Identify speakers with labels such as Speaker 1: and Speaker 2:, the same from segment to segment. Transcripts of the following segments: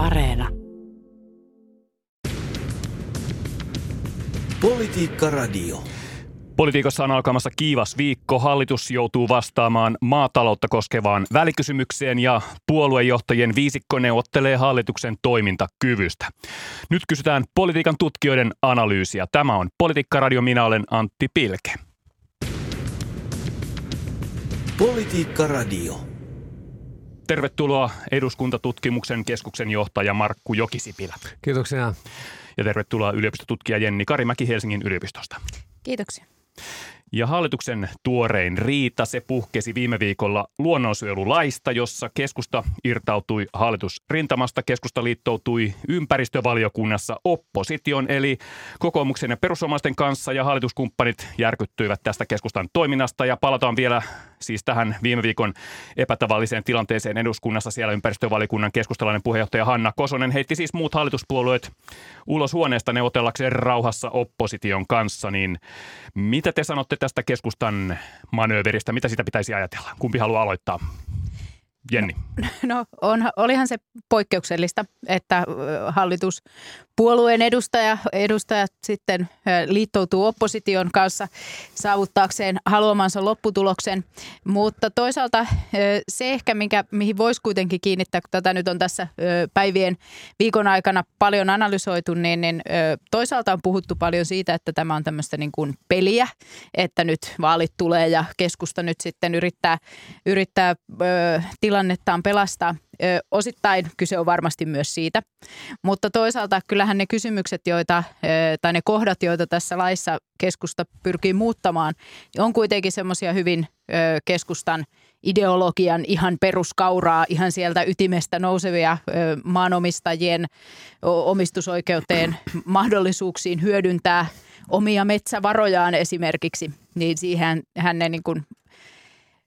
Speaker 1: Areena.
Speaker 2: Politiikka Radio.
Speaker 3: Politiikassa on alkamassa kiivas viikko. Hallitus joutuu vastaamaan maataloutta koskevaan välikysymykseen ja puoluejohtajien viisikko neuvottelee hallituksen toimintakyvystä. Nyt kysytään politiikan tutkijoiden analyysiä. Tämä on Politiikka Radio. Minä olen Antti Pilke.
Speaker 2: Politiikka Radio.
Speaker 3: Tervetuloa eduskuntatutkimuksen keskuksen johtaja Markku Jokisipilä.
Speaker 4: Kiitoksia.
Speaker 3: Ja tervetuloa yliopistotutkija Jenni Karimäki Helsingin yliopistosta.
Speaker 5: Kiitoksia.
Speaker 3: Ja hallituksen tuorein riita, se puhkesi viime viikolla luonnonsuojelulaista, jossa keskusta irtautui hallitusrintamasta. Keskusta liittoutui ympäristövaliokunnassa opposition, eli kokoomuksen ja perussuomalaisten kanssa, ja hallituskumppanit järkyttyivät tästä keskustan toiminnasta. Ja palataan vielä siis tähän viime viikon epätavalliseen tilanteeseen eduskunnassa. Siellä ympäristövaliokunnan keskustalainen puheenjohtaja Hanna Kosonen heitti siis muut hallituspuolueet ulos huoneesta neuvotellakseen rauhassa opposition kanssa. Niin mitä te sanotte tästä keskustan manööveristä? Mitä sitä pitäisi ajatella? Kumpi haluaa aloittaa? Jenni.
Speaker 5: No on, olihan se poikkeuksellista, että hallitus puolueen edustaja, edustajat sitten liittoutuu opposition kanssa saavuttaakseen haluamansa lopputuloksen. Mutta toisaalta se ehkä, mikä, mihin voisi kuitenkin kiinnittää, kun tätä nyt on tässä päivien viikon aikana paljon analysoitu, niin, niin toisaalta on puhuttu paljon siitä, että tämä on tämmöistä niin kuin peliä, että nyt vaalit tulee ja keskusta nyt sitten yrittää, yrittää tilannettaan pelastaa – Osittain kyse on varmasti myös siitä, mutta toisaalta kyllähän ne kysymykset, joita, tai ne kohdat, joita tässä laissa keskusta pyrkii muuttamaan, on kuitenkin semmoisia hyvin keskustan ideologian ihan peruskauraa, ihan sieltä ytimestä nousevia maanomistajien omistusoikeuteen mahdollisuuksiin hyödyntää omia metsävarojaan esimerkiksi, niin siihen hän ne niin kuin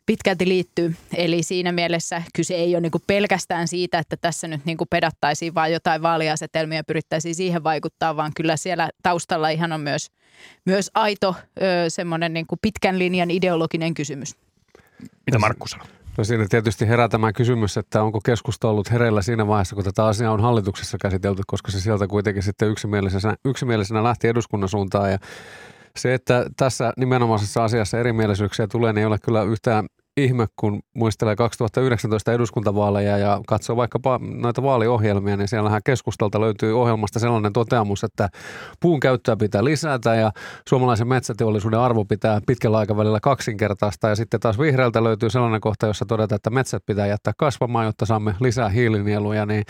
Speaker 5: pitkälti liittyy. Eli siinä mielessä kyse ei ole niin kuin pelkästään siitä, että tässä nyt niin kuin pedattaisiin vaan jotain vaaliasetelmia ja pyrittäisiin siihen vaikuttaa, vaan kyllä siellä taustalla ihan on myös, myös aito semmoinen niin kuin pitkän linjan ideologinen kysymys.
Speaker 3: Mitä Markku sanoo?
Speaker 4: No siinä tietysti herää tämä kysymys, että onko keskusta ollut hereillä siinä vaiheessa, kun tätä asiaa on hallituksessa käsitelty, koska se sieltä kuitenkin sitten yksimielisenä, yksimielisenä lähti eduskunnan suuntaan ja se, että tässä nimenomaisessa asiassa erimielisyyksiä tulee, niin ei ole kyllä yhtään ihme, kun muistelee 2019 eduskuntavaaleja ja katsoo vaikkapa noita vaaliohjelmia, niin siellähän keskustalta löytyy ohjelmasta sellainen toteamus, että puun käyttöä pitää lisätä ja suomalaisen metsäteollisuuden arvo pitää pitkällä aikavälillä kaksinkertaista ja sitten taas vihreältä löytyy sellainen kohta, jossa todetaan, että metsät pitää jättää kasvamaan, jotta saamme lisää hiilinieluja, niin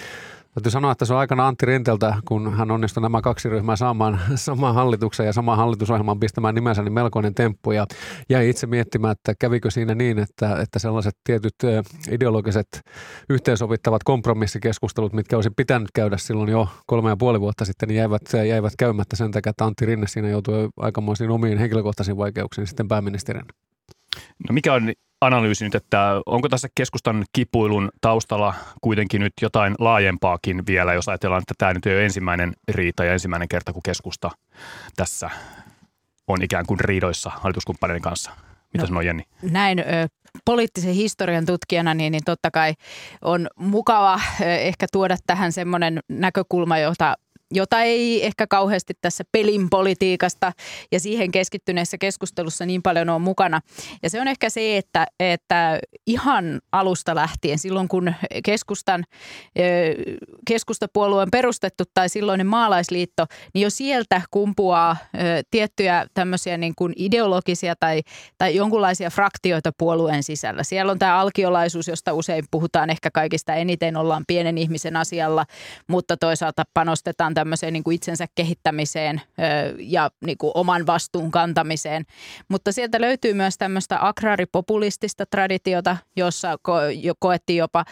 Speaker 4: Täytyy sanoa, että se on aikana Antti Rinteltä, kun hän onnistui nämä kaksi ryhmää saamaan samaan hallituksen ja samaan hallitusohjelman pistämään nimensä, niin melkoinen temppu. Ja jäi itse miettimään, että kävikö siinä niin, että, että sellaiset tietyt ideologiset yhteensovittavat kompromissikeskustelut, mitkä olisi pitänyt käydä silloin jo kolme ja puoli vuotta sitten, niin jäivät, jäivät käymättä sen takia, että Antti Rinne siinä joutui aikamoisiin omiin henkilökohtaisiin vaikeuksiin sitten pääministerin.
Speaker 3: No mikä on analyysi nyt, että onko tässä keskustan kipuilun taustalla kuitenkin nyt jotain laajempaakin vielä, jos ajatellaan, että tämä nyt ei ole ensimmäinen riita ja ensimmäinen kerta, kun keskusta tässä on ikään kuin riidoissa hallituskumppaneiden kanssa. Mitä no, sanoo Jenni?
Speaker 5: Näin ö, poliittisen historian tutkijana, niin, niin totta kai on mukava ö, ehkä tuoda tähän semmoinen näkökulma, jota jota ei ehkä kauheasti tässä pelin politiikasta ja siihen keskittyneessä keskustelussa niin paljon on mukana. Ja se on ehkä se, että, että ihan alusta lähtien, silloin kun keskustan, keskustapuolue on perustettu tai silloinen maalaisliitto, niin jo sieltä kumpuaa tiettyjä tämmöisiä niin kuin ideologisia tai, tai jonkunlaisia fraktioita puolueen sisällä. Siellä on tämä alkiolaisuus, josta usein puhutaan ehkä kaikista eniten, ollaan pienen ihmisen asialla, mutta toisaalta panostetaan tämmöiseen niin kuin itsensä kehittämiseen ja niin kuin oman vastuun kantamiseen. Mutta sieltä löytyy myös tämmöistä agraaripopulistista traditiota, jossa ko- jo koettiin jopa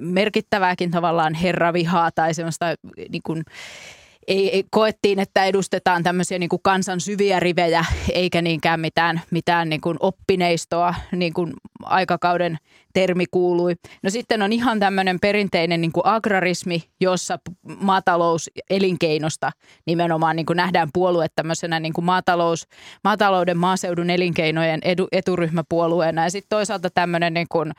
Speaker 5: merkittävääkin tavallaan herravihaa tai semmoista niin kuin, ei, ei, koettiin, että edustetaan tämmöisiä niin kuin kansan syviä rivejä, eikä niinkään mitään, mitään niin kuin oppineistoa, niin kuin aikakauden termi kuului. No sitten on ihan tämmöinen perinteinen niin kuin agrarismi, jossa maatalous elinkeinosta nimenomaan niin kuin nähdään puolue tämmöisenä niin kuin maatalous, maatalouden maaseudun elinkeinojen edu, eturyhmäpuolueena ja sitten toisaalta tämmöinen niin kuin,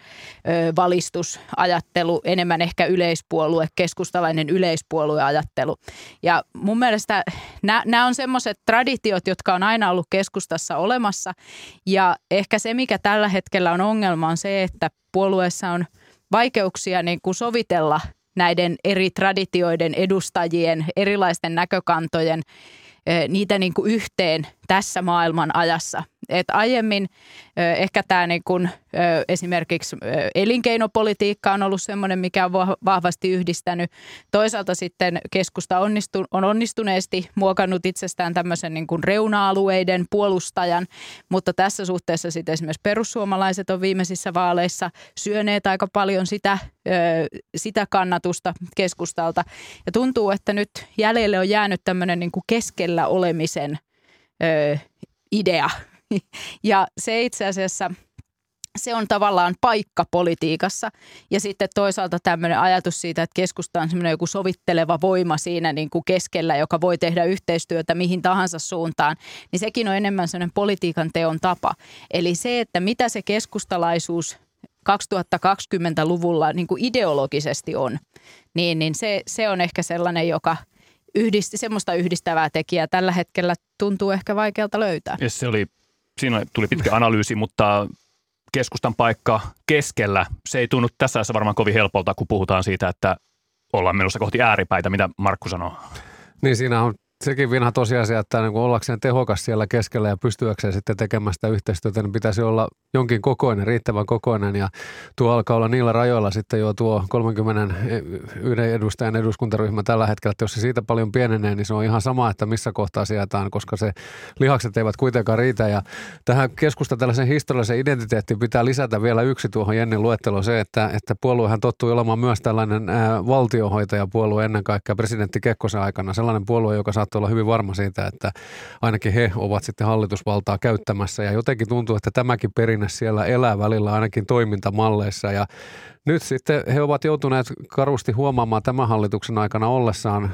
Speaker 5: ö, valistusajattelu, enemmän ehkä yleispuolue, keskustalainen yleispuolueajattelu. Ja mun mielestä nämä on semmoiset traditiot, jotka on aina ollut keskustassa olemassa ja ehkä se, mikä tällä hetkellä on ongelma on se, että puolueessa on vaikeuksia niin kuin sovitella näiden eri traditioiden edustajien, erilaisten näkökantojen, niitä niin kuin yhteen tässä maailman ajassa. Et aiemmin ehkä tämä niin kun, esimerkiksi elinkeinopolitiikka on ollut sellainen, mikä on vahvasti yhdistänyt. Toisaalta sitten keskusta onnistu, on onnistuneesti muokannut itsestään tämmöisen niin kuin reuna-alueiden puolustajan, mutta tässä suhteessa sitten esimerkiksi perussuomalaiset on viimeisissä vaaleissa syöneet aika paljon sitä, sitä kannatusta keskustalta. Ja tuntuu, että nyt jäljelle on jäänyt tämmöinen niin kuin keskellä olemisen idea ja se itse asiassa se on tavallaan paikka politiikassa. Ja sitten toisaalta tämmöinen ajatus siitä, että keskusta on semmoinen joku sovitteleva voima siinä niin kuin keskellä, joka voi tehdä yhteistyötä mihin tahansa suuntaan, niin sekin on enemmän semmoinen politiikan teon tapa. Eli se, että mitä se keskustalaisuus 2020-luvulla niin kuin ideologisesti on, niin, niin se, se on ehkä sellainen, joka – yhdisti, semmoista yhdistävää tekijää tällä hetkellä tuntuu ehkä vaikealta löytää.
Speaker 3: Ja se oli, siinä tuli pitkä analyysi, mutta keskustan paikka keskellä, se ei tunnu tässä ajassa varmaan kovin helpolta, kun puhutaan siitä, että ollaan menossa kohti ääripäitä. Mitä Markku sanoo?
Speaker 4: Niin siinä on sekin vinha tosiasia, että niin ollakseen tehokas siellä keskellä ja pystyäkseen sitten tekemään sitä yhteistyötä, niin pitäisi olla jonkin kokoinen, riittävän kokoinen. Ja tuo alkaa olla niillä rajoilla sitten jo tuo 30 yhden edustajan eduskuntaryhmä tällä hetkellä, että jos se siitä paljon pienenee, niin se on ihan sama, että missä kohtaa sijataan, koska se lihakset eivät kuitenkaan riitä. Ja tähän keskusta tällaisen historiallisen identiteettiin pitää lisätä vielä yksi tuohon Jennin luetteloon se, että, että puoluehan tottui olemaan myös tällainen valtiohoitajapuolue ennen kaikkea presidentti Kekkosen aikana, sellainen puolue, joka saattoi olla hyvin varma siitä, että ainakin he ovat sitten hallitusvaltaa käyttämässä. Ja jotenkin tuntuu, että tämäkin perinne siellä elää välillä ainakin toimintamalleissa. Ja nyt sitten he ovat joutuneet karusti huomaamaan tämän hallituksen aikana ollessaan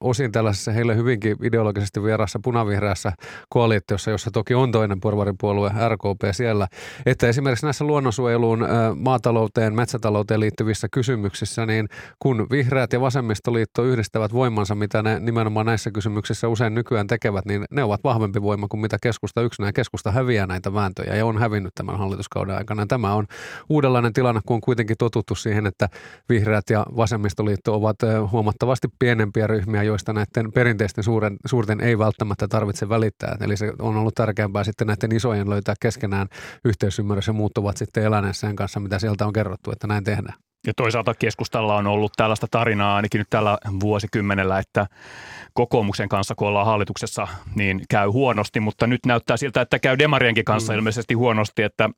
Speaker 4: osin tällaisessa heille hyvinkin ideologisesti vierassa punavihreässä koalitiossa, jossa toki on toinen porvaripuolue RKP siellä, että esimerkiksi näissä luonnonsuojeluun, maatalouteen, metsätalouteen liittyvissä kysymyksissä, niin kun vihreät ja vasemmistoliitto yhdistävät voimansa, mitä ne nimenomaan näissä kysymyksissä usein nykyään tekevät, niin ne ovat vahvempi voima kuin mitä keskusta yksinään. Keskusta häviää näitä vääntöjä ja on hävinnyt tämän hallituskauden aikana. Tämä on uudenlainen tilanne, kun on kuitenkin totuttu siihen, että vihreät ja vasemmistoliitto ovat huomattavasti pienempiä ryhmiä, joista näiden perinteisten suuren, suurten ei välttämättä tarvitse välittää. Eli se on ollut tärkeämpää sitten näiden isojen löytää keskenään yhteisymmärrys ja muut ovat sitten eläneet sen kanssa, mitä sieltä on kerrottu, että näin tehdään.
Speaker 3: Ja toisaalta keskustalla on ollut tällaista tarinaa ainakin nyt tällä vuosikymmenellä, että kokoomuksen kanssa, kun ollaan hallituksessa, niin käy huonosti, mutta nyt näyttää siltä, että käy Demarienkin kanssa mm. ilmeisesti huonosti, että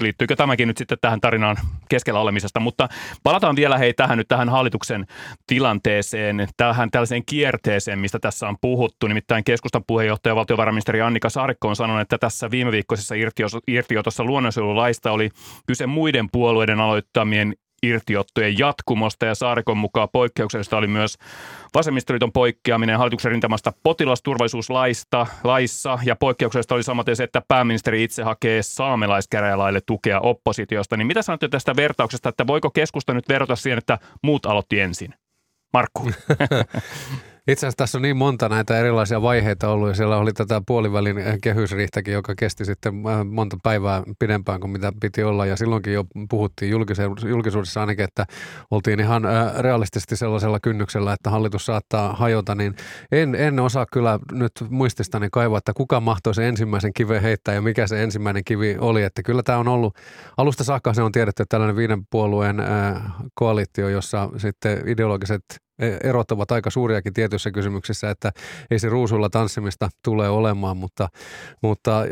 Speaker 3: liittyykö tämäkin nyt sitten tähän tarinaan keskellä olemisesta. Mutta palataan vielä hei tähän nyt tähän hallituksen tilanteeseen, tähän tällaiseen kierteeseen, mistä tässä on puhuttu. Nimittäin keskustan puheenjohtaja valtiovarainministeri Annika Saarikko on sanonut, että tässä viime viikkoisessa irtiotossa luonnonsuojelulaista oli kyse muiden puolueiden aloittamien irtiottojen jatkumosta ja Saarikon mukaan poikkeuksellista oli myös vasemmistoliiton poikkeaminen hallituksen rintamasta potilasturvallisuuslaista laissa ja poikkeuksellista oli samaten se, että pääministeri itse hakee saamelaiskäräjälaille tukea oppositiosta. Niin mitä sanotte tästä vertauksesta, että voiko keskusta nyt verrata siihen, että muut aloitti ensin? Markku.
Speaker 4: Itse asiassa tässä on niin monta näitä erilaisia vaiheita ollut ja siellä oli tätä puolivälin kehysriihtäkin, joka kesti sitten äh, monta päivää pidempään kuin mitä piti olla. Ja silloinkin jo puhuttiin julkisuudessa ainakin, että oltiin ihan äh, realistisesti sellaisella kynnyksellä, että hallitus saattaa hajota, niin en, en osaa kyllä nyt muististani kaivaa, että kuka mahtoi se ensimmäisen kiven heittää ja mikä se ensimmäinen kivi oli, että kyllä tämä on ollut, alusta saakka se on tiedetty, että tällainen viiden puolueen äh, koalitio, jossa sitten ideologiset erot ovat aika suuriakin tietyissä kysymyksissä, että ei se ruusulla tanssimista tule olemaan, mutta, mutta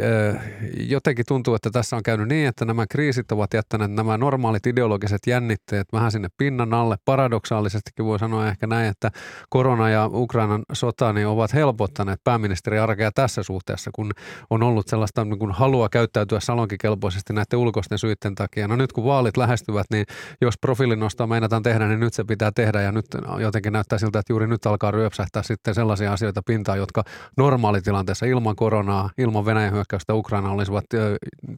Speaker 4: jotenkin tuntuu, että tässä on käynyt niin, että nämä kriisit ovat jättäneet nämä normaalit ideologiset jännitteet vähän sinne pinnan alle. Paradoksaalisestikin voi sanoa ehkä näin, että korona ja Ukrainan sota niin ovat helpottaneet pääministeri arkea tässä suhteessa, kun on ollut sellaista niin kuin halua käyttäytyä salonkikelpoisesti näiden ulkoisten syiden takia. No nyt kun vaalit lähestyvät, niin jos profiilin nostoa meinataan tehdä, niin nyt se pitää tehdä ja nyt jotenkin näyttää siltä, että juuri nyt alkaa ryöpsähtää sitten sellaisia asioita pintaan, jotka normaalitilanteessa ilman koronaa, ilman Venäjän hyökkäystä Ukraina olisivat,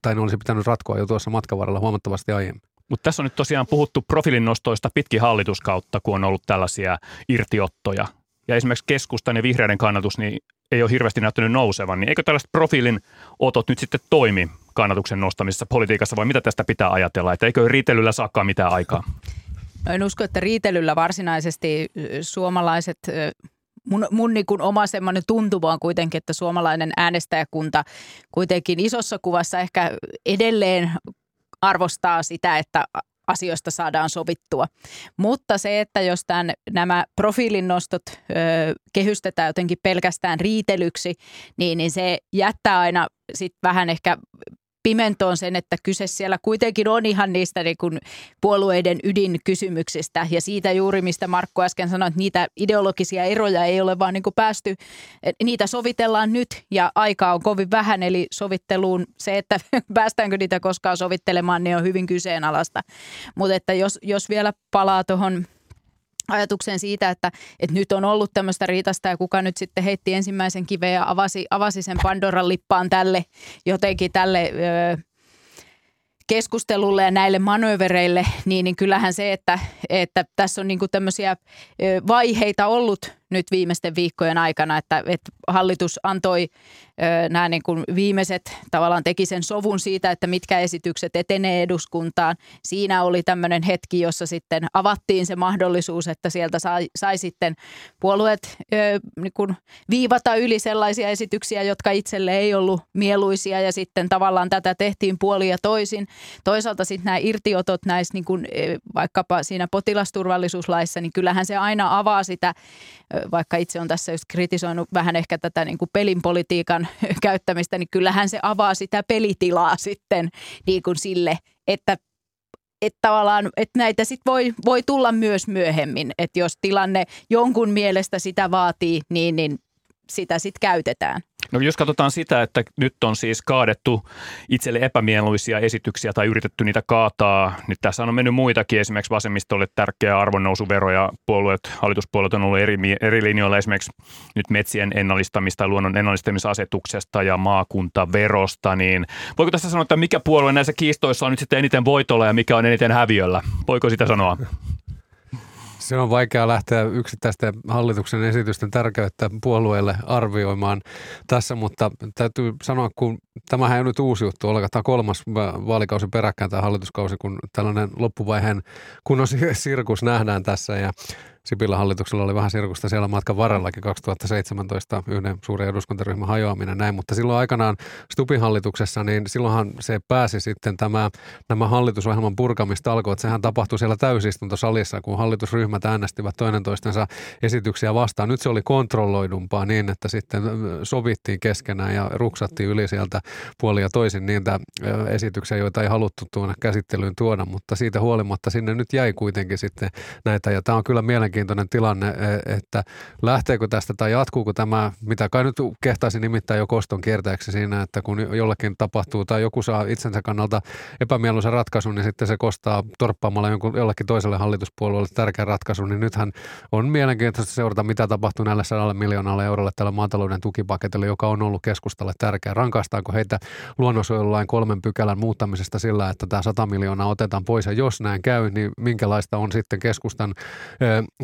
Speaker 4: tai ne olisi pitänyt ratkoa jo tuossa matkavarrella huomattavasti aiemmin.
Speaker 3: Mutta tässä on nyt tosiaan puhuttu profiilin nostoista pitkin hallituskautta, kun on ollut tällaisia irtiottoja. Ja esimerkiksi keskustan ja vihreiden kannatus niin ei ole hirveästi näyttänyt nousevan, niin eikö tällaiset profiilin otot nyt sitten toimi kannatuksen nostamisessa politiikassa vai mitä tästä pitää ajatella, että eikö riitelyllä saakaan mitään aikaa?
Speaker 5: No en usko, että riitelyllä varsinaisesti suomalaiset mun, mun niin kuin oma semmoinen tuntuma on kuitenkin, että suomalainen äänestäjäkunta kuitenkin isossa kuvassa ehkä edelleen arvostaa sitä, että asioista saadaan sovittua. Mutta se, että jos tämän, nämä profiilin nostot ö, kehystetään jotenkin pelkästään riitelyksi, niin, niin se jättää aina sit vähän ehkä pimentoon sen, että kyse siellä kuitenkin on ihan niistä niin kuin puolueiden ydinkysymyksistä ja siitä juuri, mistä Markku äsken sanoi, että niitä ideologisia eroja ei ole vaan niin kuin päästy, niitä sovitellaan nyt ja aikaa on kovin vähän, eli sovitteluun se, että päästäänkö niitä koskaan sovittelemaan, niin on hyvin kyseenalaista. Mutta että jos, jos vielä palaa tuohon ajatuksen siitä, että, että nyt on ollut tämmöistä riitasta ja kuka nyt sitten heitti ensimmäisen kiveen ja avasi, avasi sen Pandoran lippaan tälle jotenkin tälle öö, keskustelulle ja näille manövereille, niin, niin kyllähän se, että, että tässä on niin tämmöisiä vaiheita ollut nyt viimeisten viikkojen aikana, että, että hallitus antoi nämä niin kuin viimeiset, tavallaan teki sen sovun siitä, että mitkä esitykset etenee eduskuntaan. Siinä oli tämmöinen hetki, jossa sitten avattiin se mahdollisuus, että sieltä sai, sai sitten puolueet niin kuin viivata yli sellaisia esityksiä, jotka itselle ei ollut mieluisia ja sitten tavallaan tätä tehtiin puoli ja toisin. Toisaalta sitten nämä irtiotot näissä niin kuin, vaikkapa siinä potilasturvallisuuslaissa, niin kyllähän se aina avaa sitä vaikka itse on tässä just kritisoinut vähän ehkä tätä niin kuin pelinpolitiikan käyttämistä, niin kyllähän se avaa sitä pelitilaa sitten niin kuin sille, että että tavallaan, että näitä sit voi, voi tulla myös myöhemmin, että jos tilanne jonkun mielestä sitä vaatii, niin, niin sitä sitten käytetään.
Speaker 3: No jos katsotaan sitä, että nyt on siis kaadettu itselle epämieluisia esityksiä tai yritetty niitä kaataa, niin tässä on mennyt muitakin, esimerkiksi vasemmistolle tärkeä arvonnousuvero ja puolueet, hallituspuolueet on ollut eri, eri linjoilla esimerkiksi nyt metsien ennallistamista luonnon ennallistamisasetuksesta ja maakuntaverosta, niin voiko tässä sanoa, että mikä puolue näissä kiistoissa on nyt sitten eniten voitolla ja mikä on eniten häviöllä? Voiko sitä sanoa?
Speaker 4: Se on vaikea lähteä yksittäisten hallituksen esitysten tärkeyttä puolueelle arvioimaan tässä, mutta täytyy sanoa, kun tämähän ei nyt uusi juttu, ollenkaan tämä kolmas vaalikausi peräkkäin tämä hallituskausi, kun tällainen loppuvaiheen kunnon sirkus nähdään tässä. Ja Sipilän hallituksella oli vähän sirkusta siellä matkan varrellakin 2017 yhden suuren eduskuntaryhmän hajoaminen näin, mutta silloin aikanaan Stupin hallituksessa, niin silloinhan se pääsi sitten tämä, nämä hallitusohjelman purkamistalkoot, sehän tapahtui siellä täysistuntosalissa, kun hallitusryhmät äänestivät toinen toistensa esityksiä vastaan. Nyt se oli kontrolloidumpaa niin, että sitten sovittiin keskenään ja ruksattiin yli sieltä puoli ja toisin niitä esityksiä, joita ei haluttu tuonne käsittelyyn tuoda, mutta siitä huolimatta sinne nyt jäi kuitenkin sitten näitä. Ja tämä on kyllä mielenkiintoista mielenkiintoinen tilanne, e, että lähteekö tästä tai jatkuuko tämä, mitä kai nyt kehtaisin nimittää jo koston kiertäjäksi siinä, että kun jollekin tapahtuu tai joku saa itsensä kannalta epämieluisen ratkaisun, niin sitten se kostaa torppaamalla jonkun, jollekin toiselle hallituspuolueelle tärkeä ratkaisu, niin nythän on mielenkiintoista seurata, mitä tapahtuu näille sadalle miljoonalle eurolle tällä maatalouden tukipaketilla, joka on ollut keskustalle tärkeä. Rankaistaanko heitä luonnonsuojelulain kolmen pykälän muuttamisesta sillä, että tämä 100 miljoonaa otetaan pois ja jos näin käy, niin minkälaista on sitten keskustan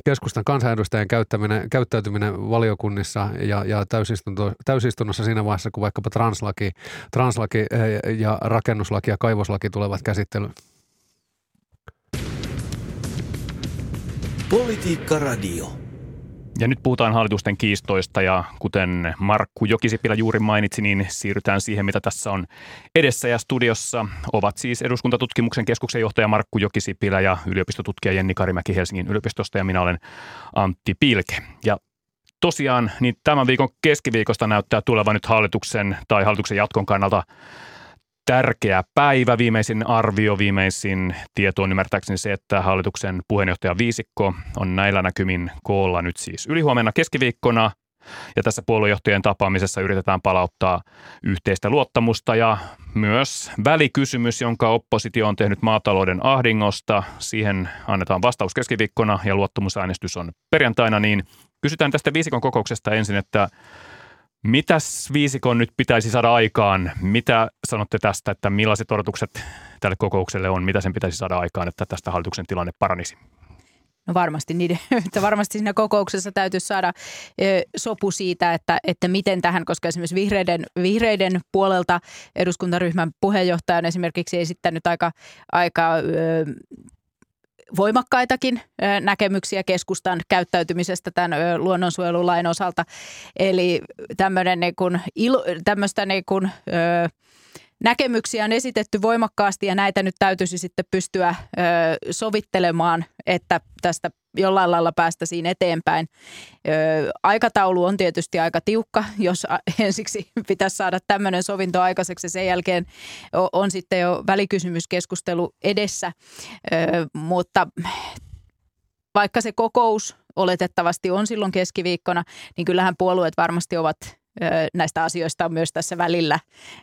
Speaker 4: keskustan kansanedustajien käyttäminen, käyttäytyminen valiokunnissa ja, ja täysistunto, täysistunnossa siinä vaiheessa, kun vaikkapa translaki, translaki eh, ja rakennuslaki ja kaivoslaki tulevat käsittelyyn?
Speaker 2: Politiikka Radio.
Speaker 3: Ja nyt puhutaan hallitusten kiistoista ja kuten Markku Jokisipilä juuri mainitsi, niin siirrytään siihen, mitä tässä on edessä. Ja studiossa ovat siis eduskuntatutkimuksen keskuksen johtaja Markku Jokisipilä ja yliopistotutkija Jenni Karimäki Helsingin yliopistosta ja minä olen Antti Pilke. Ja tosiaan niin tämän viikon keskiviikosta näyttää tulevan nyt hallituksen tai hallituksen jatkon kannalta tärkeä päivä. Viimeisin arvio, viimeisin tieto on ymmärtääkseni se, että hallituksen puheenjohtaja Viisikko on näillä näkymin koolla nyt siis ylihuomenna keskiviikkona. Ja tässä puoluejohtajien tapaamisessa yritetään palauttaa yhteistä luottamusta ja myös välikysymys, jonka oppositio on tehnyt maatalouden ahdingosta. Siihen annetaan vastaus keskiviikkona ja luottamusäänestys on perjantaina, niin kysytään tästä viisikon kokouksesta ensin, että Mitäs viisikon nyt pitäisi saada aikaan? Mitä sanotte tästä, että millaiset odotukset tälle kokoukselle on? Mitä sen pitäisi saada aikaan, että tästä hallituksen tilanne paranisi?
Speaker 5: No varmasti, niiden, että varmasti siinä kokouksessa täytyisi saada sopu siitä, että, että miten tähän, koska esimerkiksi vihreiden, vihreiden puolelta eduskuntaryhmän puheenjohtaja on esimerkiksi esittänyt aika, aika voimakkaitakin näkemyksiä keskustan käyttäytymisestä tämän luonnonsuojelulain osalta. Eli tämmöinen niin kuin, tämmöistä niin kuin, näkemyksiä on esitetty voimakkaasti ja näitä nyt täytyisi sitten pystyä sovittelemaan, että tästä jollain lailla päästäisiin eteenpäin. aikataulu on tietysti aika tiukka, jos ensiksi pitäisi saada tämmöinen sovinto aikaiseksi. Sen jälkeen on sitten jo välikysymyskeskustelu edessä, mutta vaikka se kokous oletettavasti on silloin keskiviikkona, niin kyllähän puolueet varmasti ovat näistä asioista on myös tässä välillä,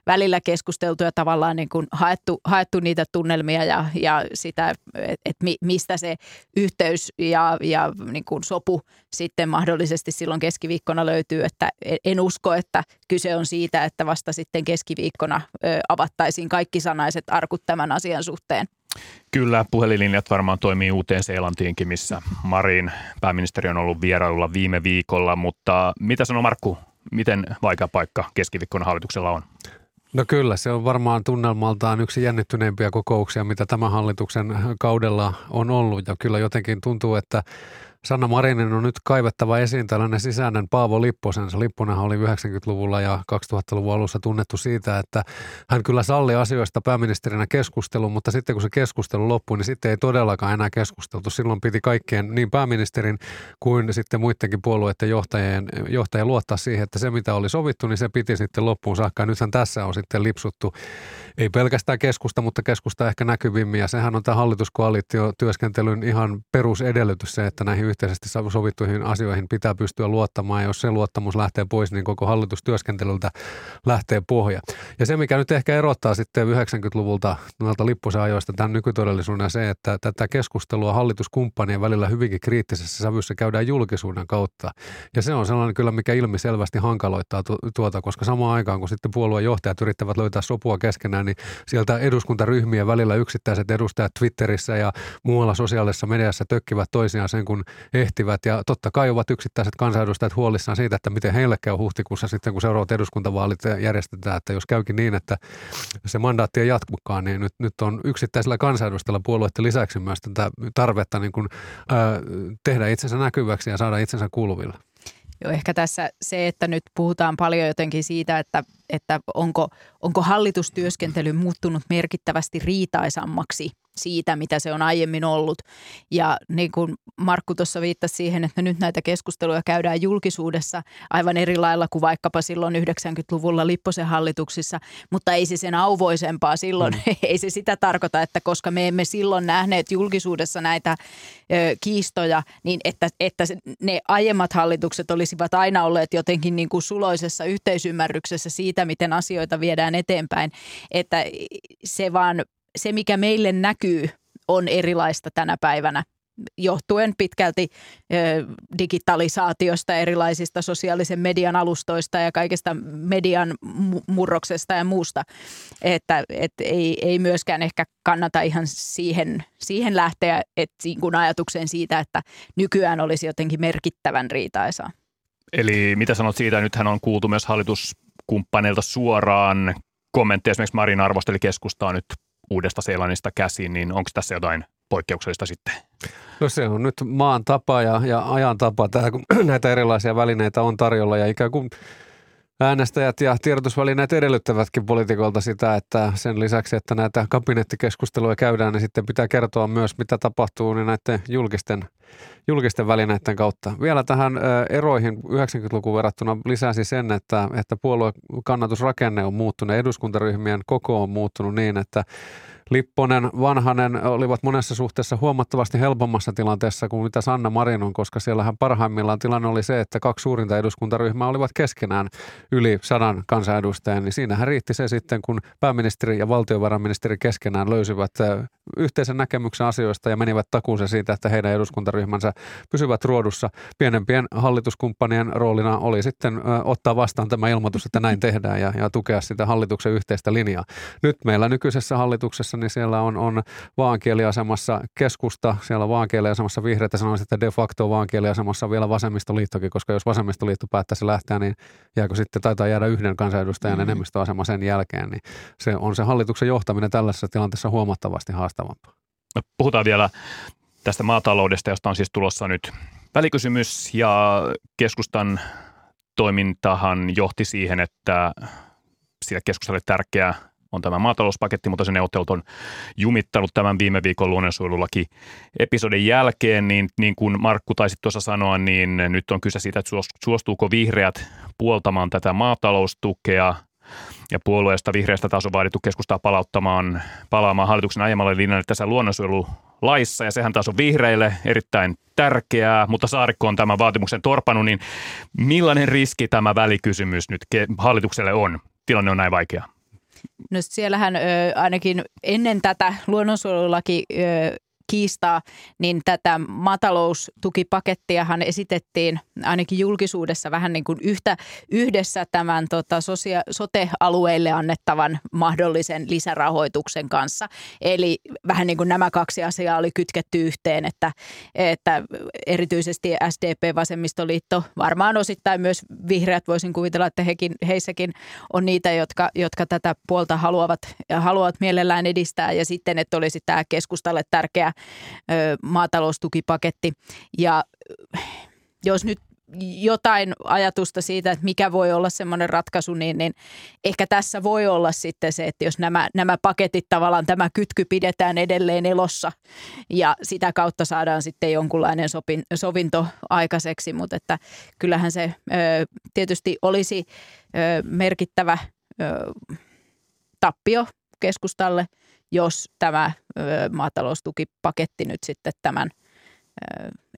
Speaker 5: välillä keskusteltu ja tavallaan niin kuin haettu, haettu niitä tunnelmia ja, ja sitä, että et mistä se yhteys ja, ja niin kuin sopu sitten mahdollisesti silloin keskiviikkona löytyy. Että en usko, että kyse on siitä, että vasta sitten keskiviikkona avattaisiin kaikki sanaiset arkut tämän asian suhteen.
Speaker 3: Kyllä, puhelinlinjat varmaan toimii uuteen Seelantiinkin, missä Marin pääministeri on ollut vierailulla viime viikolla, mutta mitä sanoo Markku miten vaikea paikka keskiviikkona hallituksella on?
Speaker 4: No kyllä, se on varmaan tunnelmaltaan yksi jännittyneimpiä kokouksia, mitä tämän hallituksen kaudella on ollut. Ja kyllä jotenkin tuntuu, että Sanna Marinin on nyt kaivettava esiin tällainen sisäinen Paavo Lipposen. Lipponenhan oli 90-luvulla ja 2000-luvun alussa tunnettu siitä, että hän kyllä salli asioista pääministerinä keskustelun, mutta sitten kun se keskustelu loppui, niin sitten ei todellakaan enää keskusteltu. Silloin piti kaikkien, niin pääministerin kuin sitten muidenkin puolueiden johtajien, johtajien luottaa siihen, että se mitä oli sovittu, niin se piti sitten loppuun saakka. Nythän tässä on sitten lipsuttu ei pelkästään keskusta, mutta keskusta ehkä näkyvimmin. Ja sehän on tämä hallituskoalitiotyöskentelyn ihan perusedellytys se, että näihin yhteisesti sovittuihin asioihin pitää pystyä luottamaan. Ja jos se luottamus lähtee pois, niin koko hallitustyöskentelyltä lähtee pohja. Ja se, mikä nyt ehkä erottaa sitten 90-luvulta noilta lippusen ajoista tämän nykytodellisuuden se, että tätä keskustelua hallituskumppanien välillä hyvinkin kriittisessä sävyssä käydään julkisuuden kautta. Ja se on sellainen kyllä, mikä ilmi selvästi hankaloittaa tuota, koska samaan aikaan, kun sitten puoluejohtajat yrittävät löytää sopua keskenään, niin sieltä eduskuntaryhmien välillä yksittäiset edustajat Twitterissä ja muualla sosiaalisessa mediassa tökkivät toisiaan sen, kun ehtivät. Ja totta kai ovat yksittäiset kansanedustajat huolissaan siitä, että miten heille käy huhtikuussa sitten, kun seuraavat eduskuntavaalit järjestetään, että jos käykin niin, että se mandaatti ei jatkukaan, niin nyt, nyt on yksittäisillä kansanedustajilla puolueiden lisäksi myös tätä tarvetta niin kuin, ää, tehdä itsensä näkyväksi ja saada itsensä kuuluville.
Speaker 5: Joo, ehkä tässä se, että nyt puhutaan paljon jotenkin siitä, että, että onko, onko hallitustyöskentely muuttunut merkittävästi riitaisammaksi siitä, mitä se on aiemmin ollut. Ja niin kuin Markku tuossa viittasi siihen, että nyt näitä keskusteluja käydään julkisuudessa aivan eri lailla kuin vaikkapa silloin 90-luvulla Lipposen hallituksissa, mutta ei se sen auvoisempaa silloin, mm. ei se sitä tarkoita, että koska me emme silloin nähneet julkisuudessa näitä ö, kiistoja, niin että, että ne aiemmat hallitukset olisivat aina olleet jotenkin niin kuin suloisessa yhteisymmärryksessä siitä, miten asioita viedään eteenpäin, että se vaan se, mikä meille näkyy, on erilaista tänä päivänä johtuen pitkälti digitalisaatiosta, erilaisista sosiaalisen median alustoista ja kaikesta median murroksesta ja muusta. Että et ei, ei myöskään ehkä kannata ihan siihen, siihen lähteä että kun ajatukseen siitä, että nykyään olisi jotenkin merkittävän riitaisaa.
Speaker 3: Eli mitä sanot siitä, nythän on kuultu myös hallituskumppaneilta suoraan kommentteja, esimerkiksi Marin arvosteli keskustaa nyt uudesta Seelannista käsin, niin onko tässä jotain poikkeuksellista sitten?
Speaker 4: No se on nyt maan tapa ja, ja ajan tapa, tää, kun näitä erilaisia välineitä on tarjolla ja ikään kuin äänestäjät ja tiedotusvälineet edellyttävätkin poliitikolta sitä, että sen lisäksi, että näitä kabinettikeskusteluja käydään, niin sitten pitää kertoa myös, mitä tapahtuu niin näiden julkisten, julkisten välineiden kautta. Vielä tähän eroihin 90-lukuun verrattuna lisäsi sen, että, että puoluekannatusrakenne on muuttunut, eduskuntaryhmien koko on muuttunut niin, että Lipponen, Vanhanen olivat monessa suhteessa huomattavasti helpommassa tilanteessa kuin mitä Sanna Marin on, koska siellähän parhaimmillaan tilanne oli se, että kaksi suurinta eduskuntaryhmää olivat keskenään yli sadan kansanedustajan, niin siinähän riitti se sitten, kun pääministeri ja valtiovarainministeri keskenään löysivät yhteisen näkemyksen asioista ja menivät takuuseen siitä, että heidän eduskuntaryhmänsä pysyvät ruodussa. Pienempien hallituskumppanien roolina oli sitten ottaa vastaan tämä ilmoitus, että näin tehdään ja, ja tukea sitä hallituksen yhteistä linjaa. Nyt meillä nykyisessä hallituksessa niin siellä on, on vaankieliasemassa keskusta, siellä on vaankieliasemassa vihreitä, sanoisin, että de facto vaankieliasemassa vielä vasemmistoliittokin, koska jos vasemmistoliitto päättäisi lähteä, niin jääkö sitten taitaa jäädä yhden kansanedustajan mm. enemmistöasema sen jälkeen, niin se on se hallituksen johtaminen tällaisessa tilanteessa huomattavasti haastavampaa.
Speaker 3: No, puhutaan vielä tästä maataloudesta, josta on siis tulossa nyt välikysymys ja keskustan toimintahan johti siihen, että sille keskustalle tärkeää on tämä maatalouspaketti, mutta se neuvottelut on jumittanut tämän viime viikon luonnonsuojelulaki episodin jälkeen, niin, niin kuin Markku taisi tuossa sanoa, niin nyt on kyse siitä, että suostuuko vihreät puoltamaan tätä maataloustukea ja puolueesta vihreästä taas on vaadittu keskustaa palauttamaan, palaamaan hallituksen ajamalle linjalle tässä luonnonsuojelulaissa, ja sehän taas on vihreille erittäin tärkeää, mutta Saarikko on tämän vaatimuksen torpanut, niin millainen riski tämä välikysymys nyt hallitukselle on? Tilanne on näin vaikea.
Speaker 5: No siellähän ö, ainakin ennen tätä luonnonsuojelulaki ö, kiistaa, niin tätä maataloustukipakettiahan esitettiin ainakin julkisuudessa vähän niin kuin yhtä, yhdessä tämän tota, sosia- sote-alueille annettavan mahdollisen lisärahoituksen kanssa. Eli vähän niin kuin nämä kaksi asiaa oli kytketty yhteen, että, että erityisesti SDP, Vasemmistoliitto, varmaan osittain myös vihreät voisin kuvitella, että hekin, heissäkin on niitä, jotka, jotka tätä puolta haluavat, haluavat mielellään edistää ja sitten, että olisi tämä keskustalle tärkeä maataloustukipaketti. Ja jos nyt jotain ajatusta siitä, että mikä voi olla semmoinen ratkaisu, niin, niin ehkä tässä voi olla sitten se, että jos nämä, nämä paketit tavallaan tämä kytky pidetään edelleen elossa ja sitä kautta saadaan sitten jonkunlainen sopin, sovinto aikaiseksi, mutta että kyllähän se ö, tietysti olisi ö, merkittävä ö, tappio keskustalle – jos tämä maataloustukipaketti nyt sitten tämän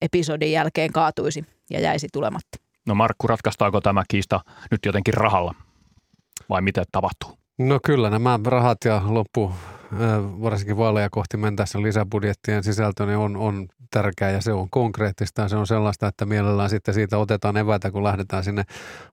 Speaker 5: episodin jälkeen kaatuisi ja jäisi tulematta.
Speaker 3: No Markku, ratkaistaako tämä kiista nyt jotenkin rahalla vai mitä tapahtuu?
Speaker 4: No kyllä nämä rahat ja loppu varsinkin vaaleja kohti mentäessä lisäbudjettien sisältö niin on, on tärkeää ja se on konkreettista ja se on sellaista, että mielellään sitten siitä otetaan evätä, kun lähdetään sinne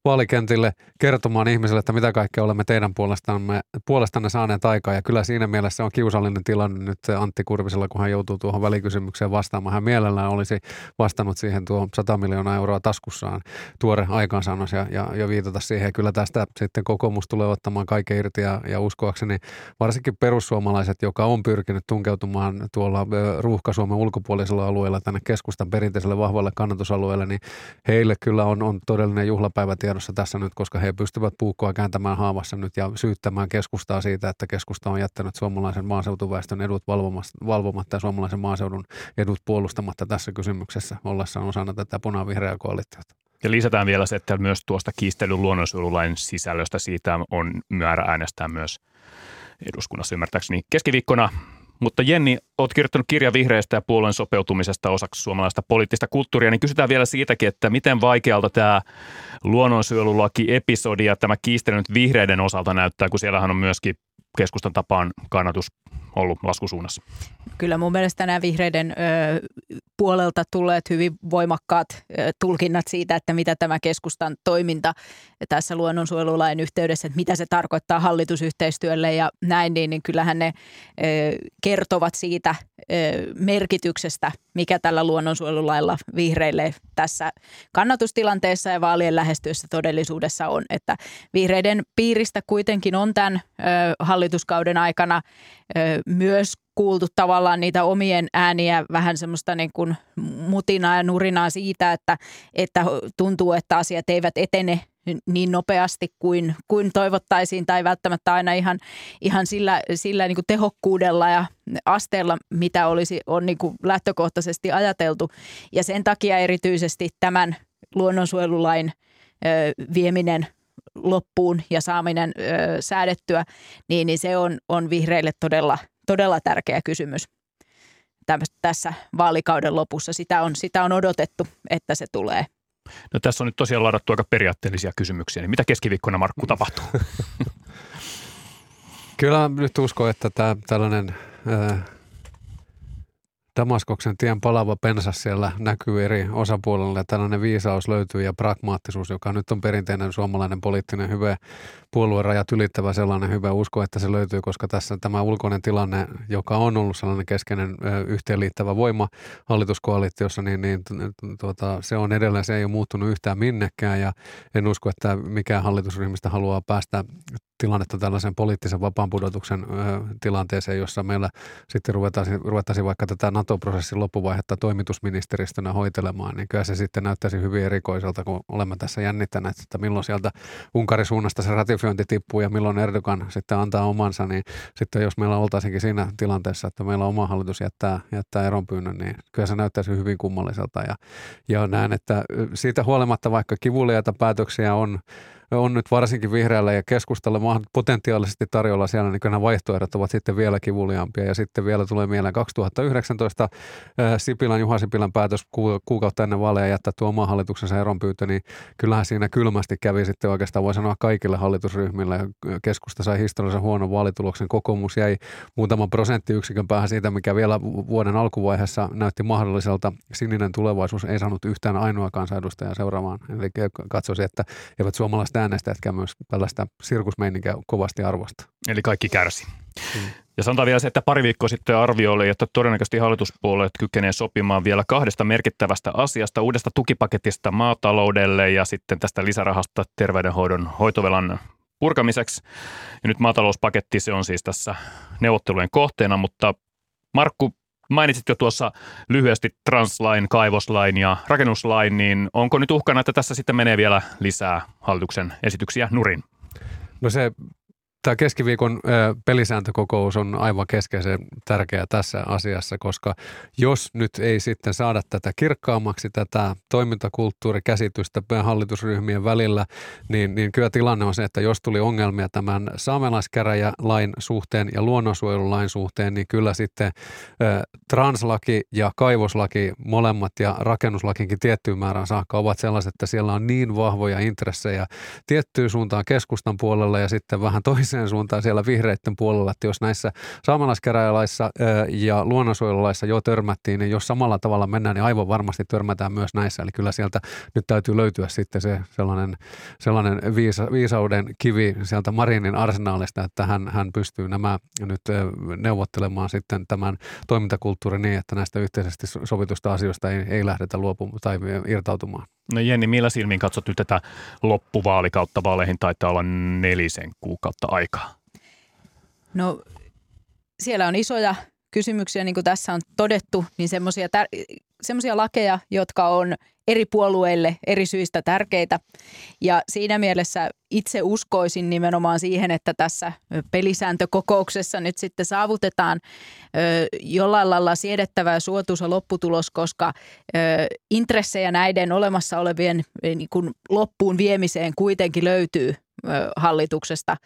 Speaker 4: vaalikentille kertomaan ihmisille, että mitä kaikkea olemme teidän puolestanne, puolestanne saaneet aikaa ja kyllä siinä mielessä on kiusallinen tilanne nyt Antti Kurvisella, kun hän joutuu tuohon välikysymykseen vastaamaan. Hän mielellään olisi vastannut siihen tuo 100 miljoonaa euroa taskussaan tuore aikaansaannos ja, ja, ja viitata siihen. Ja kyllä tästä sitten kokoomus tulee ottamaan kaiken irti ja, ja uskoakseni varsinkin perussuomalaiset, joka on pyrkinyt tunkeutumaan tuolla ruuhka-Suomen ulkopuolisella alueella tänne keskustan perinteiselle vahvalle kannatusalueelle, niin heille kyllä on, on todellinen juhlapäivä tiedossa tässä nyt, koska he pystyvät puukkoa kääntämään haavassa nyt ja syyttämään keskustaa siitä, että keskusta on jättänyt suomalaisen maaseutuväestön edut valvomatta ja suomalaisen maaseudun edut puolustamatta tässä kysymyksessä ollessaan osana tätä punavihreää koalitiota.
Speaker 3: Ja lisätään vielä se, että myös tuosta kiistelyn luonnonsuojelulain sisällöstä siitä on määrä äänestää myös eduskunnassa ymmärtääkseni keskiviikkona. Mutta Jenni, olet kirjoittanut kirja vihreistä ja puolueen sopeutumisesta osaksi suomalaista poliittista kulttuuria, niin kysytään vielä siitäkin, että miten vaikealta tämä luonnonsuojelulaki-episodi ja tämä kiistely nyt vihreiden osalta näyttää, kun siellähän on myöskin keskustan tapaan kannatus ollut laskusuunnassa.
Speaker 5: Kyllä mun mielestä nämä vihreiden ö, puolelta tulleet hyvin voimakkaat ö, tulkinnat siitä, että mitä tämä keskustan toiminta tässä luonnonsuojelulain yhteydessä, että mitä se tarkoittaa hallitusyhteistyölle ja näin, niin, niin kyllähän ne ö, kertovat siitä ö, merkityksestä, mikä tällä luonnonsuojelulailla vihreille tässä kannatustilanteessa ja vaalien lähestyessä todellisuudessa on. Että vihreiden piiristä kuitenkin on tämän ö, hallituskauden aikana myös kuultu tavallaan niitä omien ääniä, vähän semmoista niin kuin mutinaa ja nurinaa siitä, että, että tuntuu, että asiat eivät etene niin nopeasti kuin, kuin toivottaisiin tai välttämättä aina ihan, ihan sillä, sillä niin kuin tehokkuudella ja asteella, mitä olisi on niin kuin lähtökohtaisesti ajateltu. Ja sen takia erityisesti tämän luonnonsuojelulain ö, vieminen loppuun ja saaminen ö, säädettyä, niin, niin se on, on vihreille todella, todella tärkeä kysymys tässä vaalikauden lopussa. Sitä on, sitä on odotettu, että se tulee.
Speaker 3: No tässä on nyt tosiaan ladattu aika periaatteellisia kysymyksiä, niin mitä keskiviikkona Markku tapahtuu?
Speaker 4: Kyllä nyt uskon, että tämä tällainen äh, Damaskoksen tien palava pensas siellä näkyy eri osapuolilla. Tällainen viisaus löytyy ja pragmaattisuus, joka nyt on perinteinen suomalainen poliittinen hyvä puoluerajat ylittävä sellainen hyvä usko, että se löytyy, koska tässä tämä ulkoinen tilanne, joka on ollut sellainen keskeinen yhteenliittävä voima hallituskoalitiossa, niin, niin tuota, se on edelleen, se ei ole muuttunut yhtään minnekään ja en usko, että mikään hallitusryhmistä haluaa päästä tilannetta tällaisen poliittisen vapaan pudotuksen tilanteeseen, jossa meillä sitten ruvettaisiin, ruvettaisiin vaikka tätä NATO-prosessin loppuvaihetta toimitusministeristönä hoitelemaan, niin kyllä se sitten näyttäisi hyvin erikoiselta, kun olemme tässä jännittäneet, että milloin sieltä Unkarin suunnasta se ratifiointi tippuu ja milloin Erdogan sitten antaa omansa, niin sitten jos meillä oltaisikin siinä tilanteessa, että meillä oma hallitus jättää, jättää eronpyynnön, niin kyllä se näyttäisi hyvin kummalliselta. Ja, ja näen, että siitä huolimatta vaikka kivuliaita päätöksiä on, on nyt varsinkin vihreällä ja keskustalle potentiaalisesti tarjolla siellä, niin nämä vaihtoehdot ovat sitten vielä kivuliaampia. Ja sitten vielä tulee mieleen 2019 Sipilän, Juha Sipilän päätös kuukautta ennen vaaleja jättää tuo oman hallituksensa eronpyyntö, niin kyllähän siinä kylmästi kävi sitten oikeastaan voi sanoa kaikille hallitusryhmille. Keskusta sai historiallisen huonon vaalituloksen, kokoomus jäi muutaman prosenttiyksikön päähän siitä, mikä vielä vuoden alkuvaiheessa näytti mahdolliselta. Sininen tulevaisuus ei saanut yhtään ainoa kansanedustajaa seuraamaan. Eli katsoisin, että eivät suomalaiset äänestäjätkään myös tällaista sirkusmeininkiä kovasti arvosta.
Speaker 3: Eli kaikki kärsi. Hmm. Ja sanotaan vielä se, että pari viikkoa sitten arvio oli, että todennäköisesti hallituspuolueet kykenee sopimaan vielä kahdesta merkittävästä asiasta, uudesta tukipaketista maataloudelle ja sitten tästä lisärahasta terveydenhoidon hoitovelan purkamiseksi. Ja nyt maatalouspaketti, se on siis tässä neuvottelujen kohteena, mutta Markku, Mainitsit jo tuossa lyhyesti translain, kaivoslain ja rakennuslain, niin onko nyt uhkana, että tässä sitten menee vielä lisää hallituksen esityksiä nurin?
Speaker 4: No se Tämä keskiviikon pelisääntökokous on aivan keskeisen tärkeä tässä asiassa, koska jos nyt ei sitten saada tätä kirkkaammaksi, tätä toimintakulttuurikäsitystä hallitusryhmien välillä, niin, niin kyllä tilanne on se, että jos tuli ongelmia tämän saamelaiskäräjälain suhteen ja luonnonsuojelulain suhteen, niin kyllä sitten translaki ja kaivoslaki molemmat ja rakennuslakinkin tiettyyn määrään saakka ovat sellaiset, että siellä on niin vahvoja intressejä tiettyyn suuntaan keskustan puolella ja sitten vähän toiseen toiseen suuntaan siellä vihreiden puolella, että jos näissä saamelaiskäräjälaissa ja luonnonsuojelulaissa jo törmättiin, niin jos samalla tavalla mennään, niin aivan varmasti törmätään myös näissä. Eli kyllä sieltä nyt täytyy löytyä sitten se sellainen, sellainen viisa, viisauden kivi sieltä Marinin arsenaalista, että hän, hän pystyy nämä nyt neuvottelemaan sitten tämän toimintakulttuurin niin, että näistä yhteisesti sovitusta asioista ei, ei lähdetä luopumaan tai irtautumaan.
Speaker 3: No Jenni, millä silmin katsot nyt tätä loppuvaalikautta? Vaaleihin taitaa olla nelisen kuukautta aikaa.
Speaker 5: No siellä on isoja kysymyksiä, niin kuin tässä on todettu, niin semmoisia tär- lakeja, jotka on eri puolueille eri syistä tärkeitä. Ja siinä mielessä itse uskoisin nimenomaan siihen, että tässä pelisääntökokouksessa nyt sitten saavutetaan ö, jollain lailla siedettävä ja suotuisa lopputulos, koska ö, intressejä näiden olemassa olevien niin kuin loppuun viemiseen kuitenkin löytyy ö, hallituksesta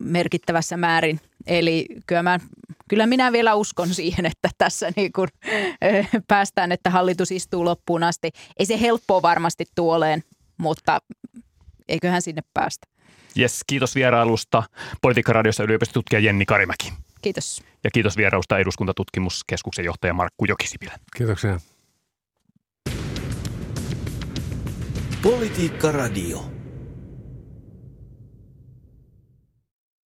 Speaker 5: merkittävässä määrin. Eli kyllä, mä, kyllä minä vielä uskon siihen, että tässä niin kuin, päästään, että hallitus istuu loppuun asti. Ei se helppoa varmasti tuoleen, mutta eiköhän sinne päästä.
Speaker 3: Yes, kiitos vierailusta Politiikka-radiossa yliopistotutkija Jenni Karimäki.
Speaker 5: Kiitos.
Speaker 3: Ja kiitos vierailusta eduskuntatutkimuskeskuksen johtaja Markku Jokisipilä.
Speaker 4: Kiitoksia.
Speaker 2: Politiikka Radio.